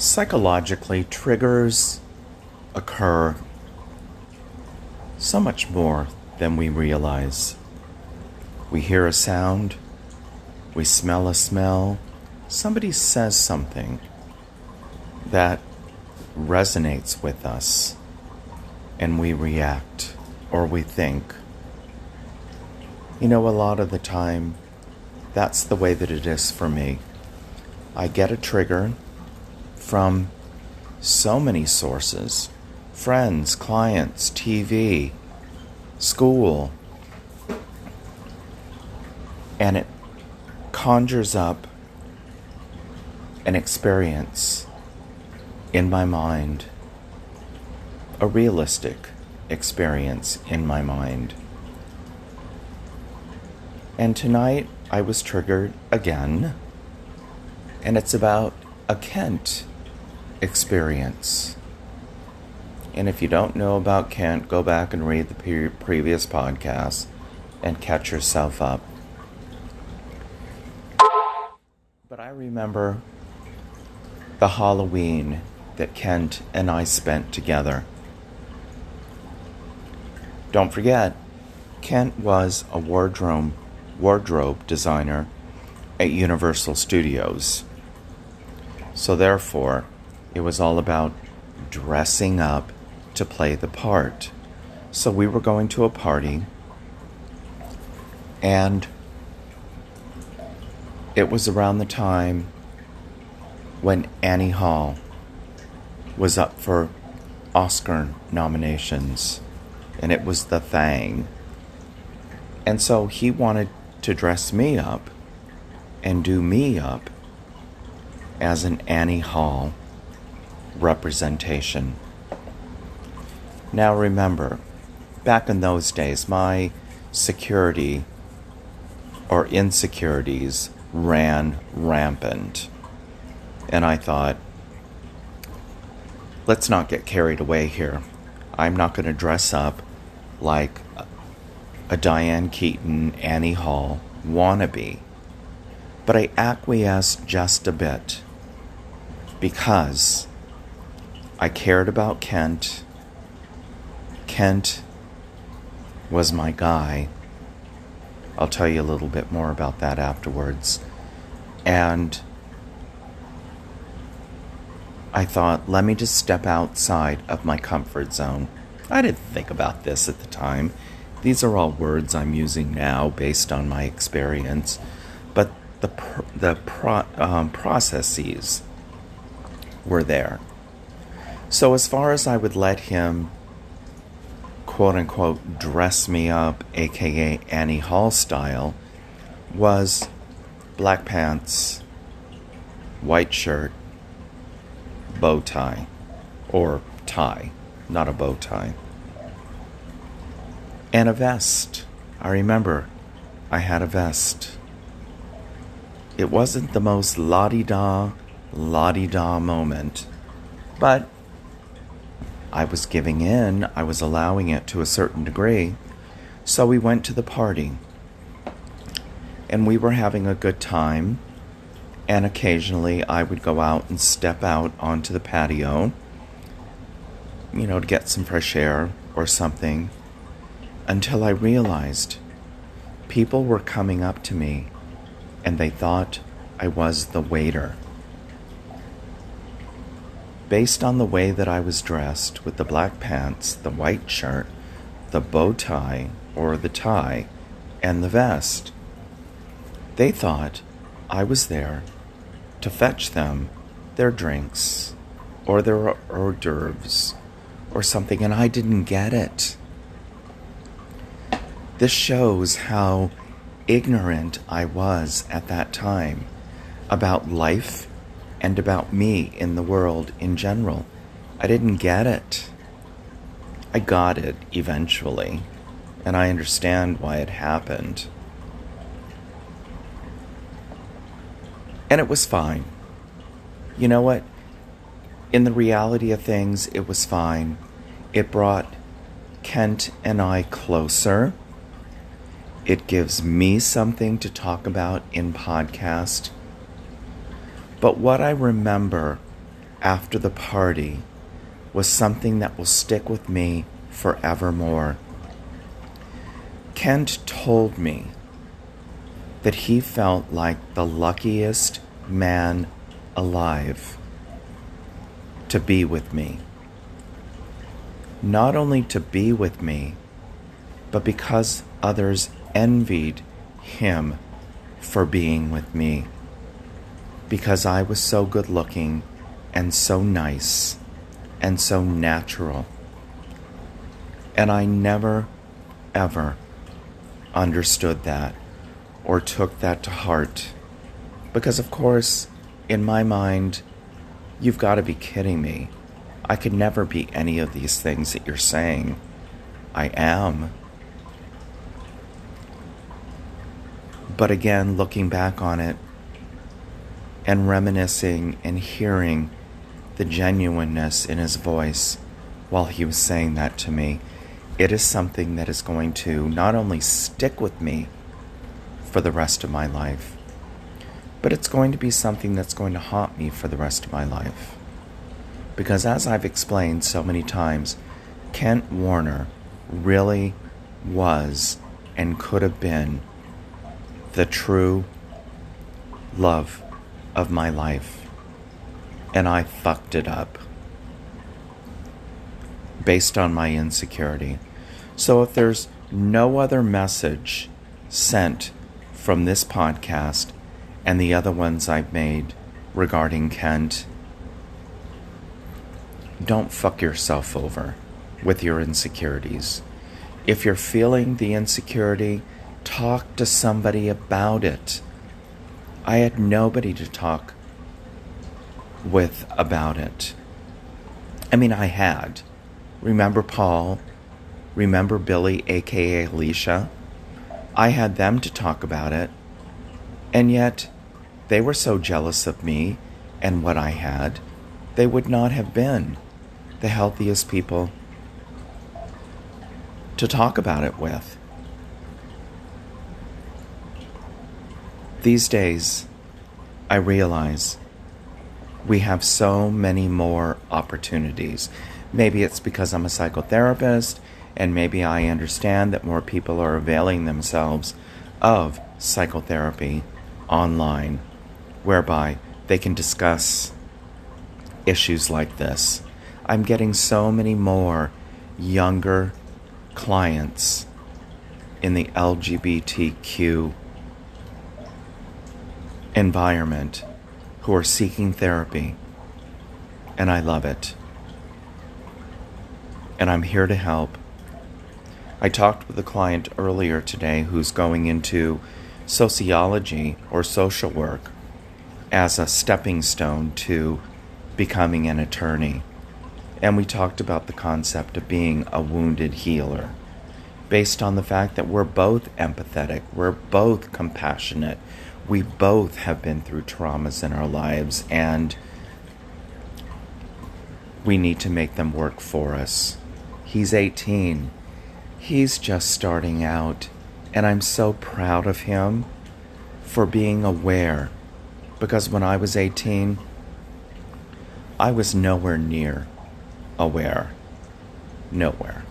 Psychologically, triggers occur so much more than we realize. We hear a sound, we smell a smell, somebody says something that resonates with us, and we react or we think. You know, a lot of the time, that's the way that it is for me. I get a trigger from so many sources friends, clients, TV, school, and it conjures up an experience in my mind, a realistic experience in my mind. And tonight I was triggered again, and it's about a Kent experience. And if you don't know about Kent, go back and read the pre- previous podcast and catch yourself up. But I remember the Halloween that Kent and I spent together. Don't forget, Kent was a wardrobe wardrobe designer at Universal Studios. So therefore, it was all about dressing up to play the part. So we were going to a party and it was around the time when Annie Hall was up for Oscar nominations, and it was the thing. And so he wanted to dress me up and do me up as an Annie Hall representation. Now remember, back in those days, my security or insecurities ran rampant. And I thought, let's not get carried away here. I'm not going to dress up like a Diane Keaton, Annie Hall wannabe. But I acquiesced just a bit because I cared about Kent. Kent was my guy. I'll tell you a little bit more about that afterwards. And I thought, let me just step outside of my comfort zone. I didn't think about this at the time. These are all words I'm using now based on my experience, but the the pro- um, processes were there. So as far as I would let him, quote unquote, dress me up, aka Annie Hall style, was black pants, white shirt, bow tie, or tie, not a bow tie and a vest. I remember I had a vest. It wasn't the most la di da, la di da moment, but I was giving in, I was allowing it to a certain degree. So we went to the party, and we were having a good time. And occasionally I would go out and step out onto the patio, you know, to get some fresh air or something until I realized people were coming up to me and they thought I was the waiter. Based on the way that I was dressed with the black pants, the white shirt, the bow tie or the tie, and the vest, they thought I was there to fetch them their drinks or their hors d'oeuvres or something, and I didn't get it. This shows how ignorant I was at that time about life and about me in the world in general. I didn't get it. I got it eventually, and I understand why it happened. And it was fine. You know what? In the reality of things, it was fine. It brought Kent and I closer. It gives me something to talk about in podcast. But what I remember after the party was something that will stick with me forevermore. Kent told me that he felt like the luckiest man alive to be with me. Not only to be with me, but because others envied him for being with me. Because I was so good looking and so nice and so natural. And I never, ever understood that or took that to heart. Because, of course, in my mind, you've got to be kidding me. I could never be any of these things that you're saying. I am. But again, looking back on it and reminiscing and hearing the genuineness in his voice while he was saying that to me, it is something that is going to not only stick with me for the rest of my life, but it's going to be something that's going to haunt me for the rest of my life. Because as I've explained so many times, Kent Warner really was and could have been the true love of my life. And I fucked it up based on my insecurity. So if there's no other message sent from this podcast and the other ones I've made regarding Kent, don't fuck yourself over with your insecurities. If you're feeling the insecurity, talk to somebody about it. I had nobody to talk with about it. I mean, I had. Remember Paul? Remember Billy, aka Alicia? I had them to talk about it. And yet, they were so jealous of me and what I had, they would not have been the healthiest people to talk about it with. These days, I realize we have so many more opportunities. Maybe it's because I'm a psychotherapist, and maybe I understand that more people are availing themselves of psychotherapy online, whereby they can discuss issues like this. I'm getting so many more younger clients in the LGBTQ environment who are seeking therapy, and I love it. And I'm here to help. I talked with a client earlier today who's going into sociology or social work as a stepping stone to becoming an attorney. And we talked about the concept of being a wounded healer based on the fact that we're both empathetic, we're both compassionate, we both have been through traumas in our lives and we need to make them work for us. He's 18. He's just starting out. And I'm so proud of him for being aware. Because when I was 18, I was nowhere near aware. Nowhere.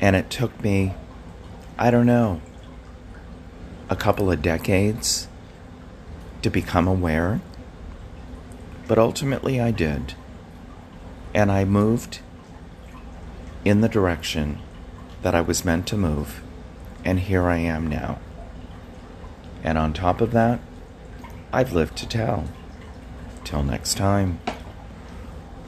And it took me, I don't know, a couple of decades to become aware, but ultimately I did. And I moved in the direction that I was meant to move, and here I am now. And on top of that, I've lived to tell. Till next time.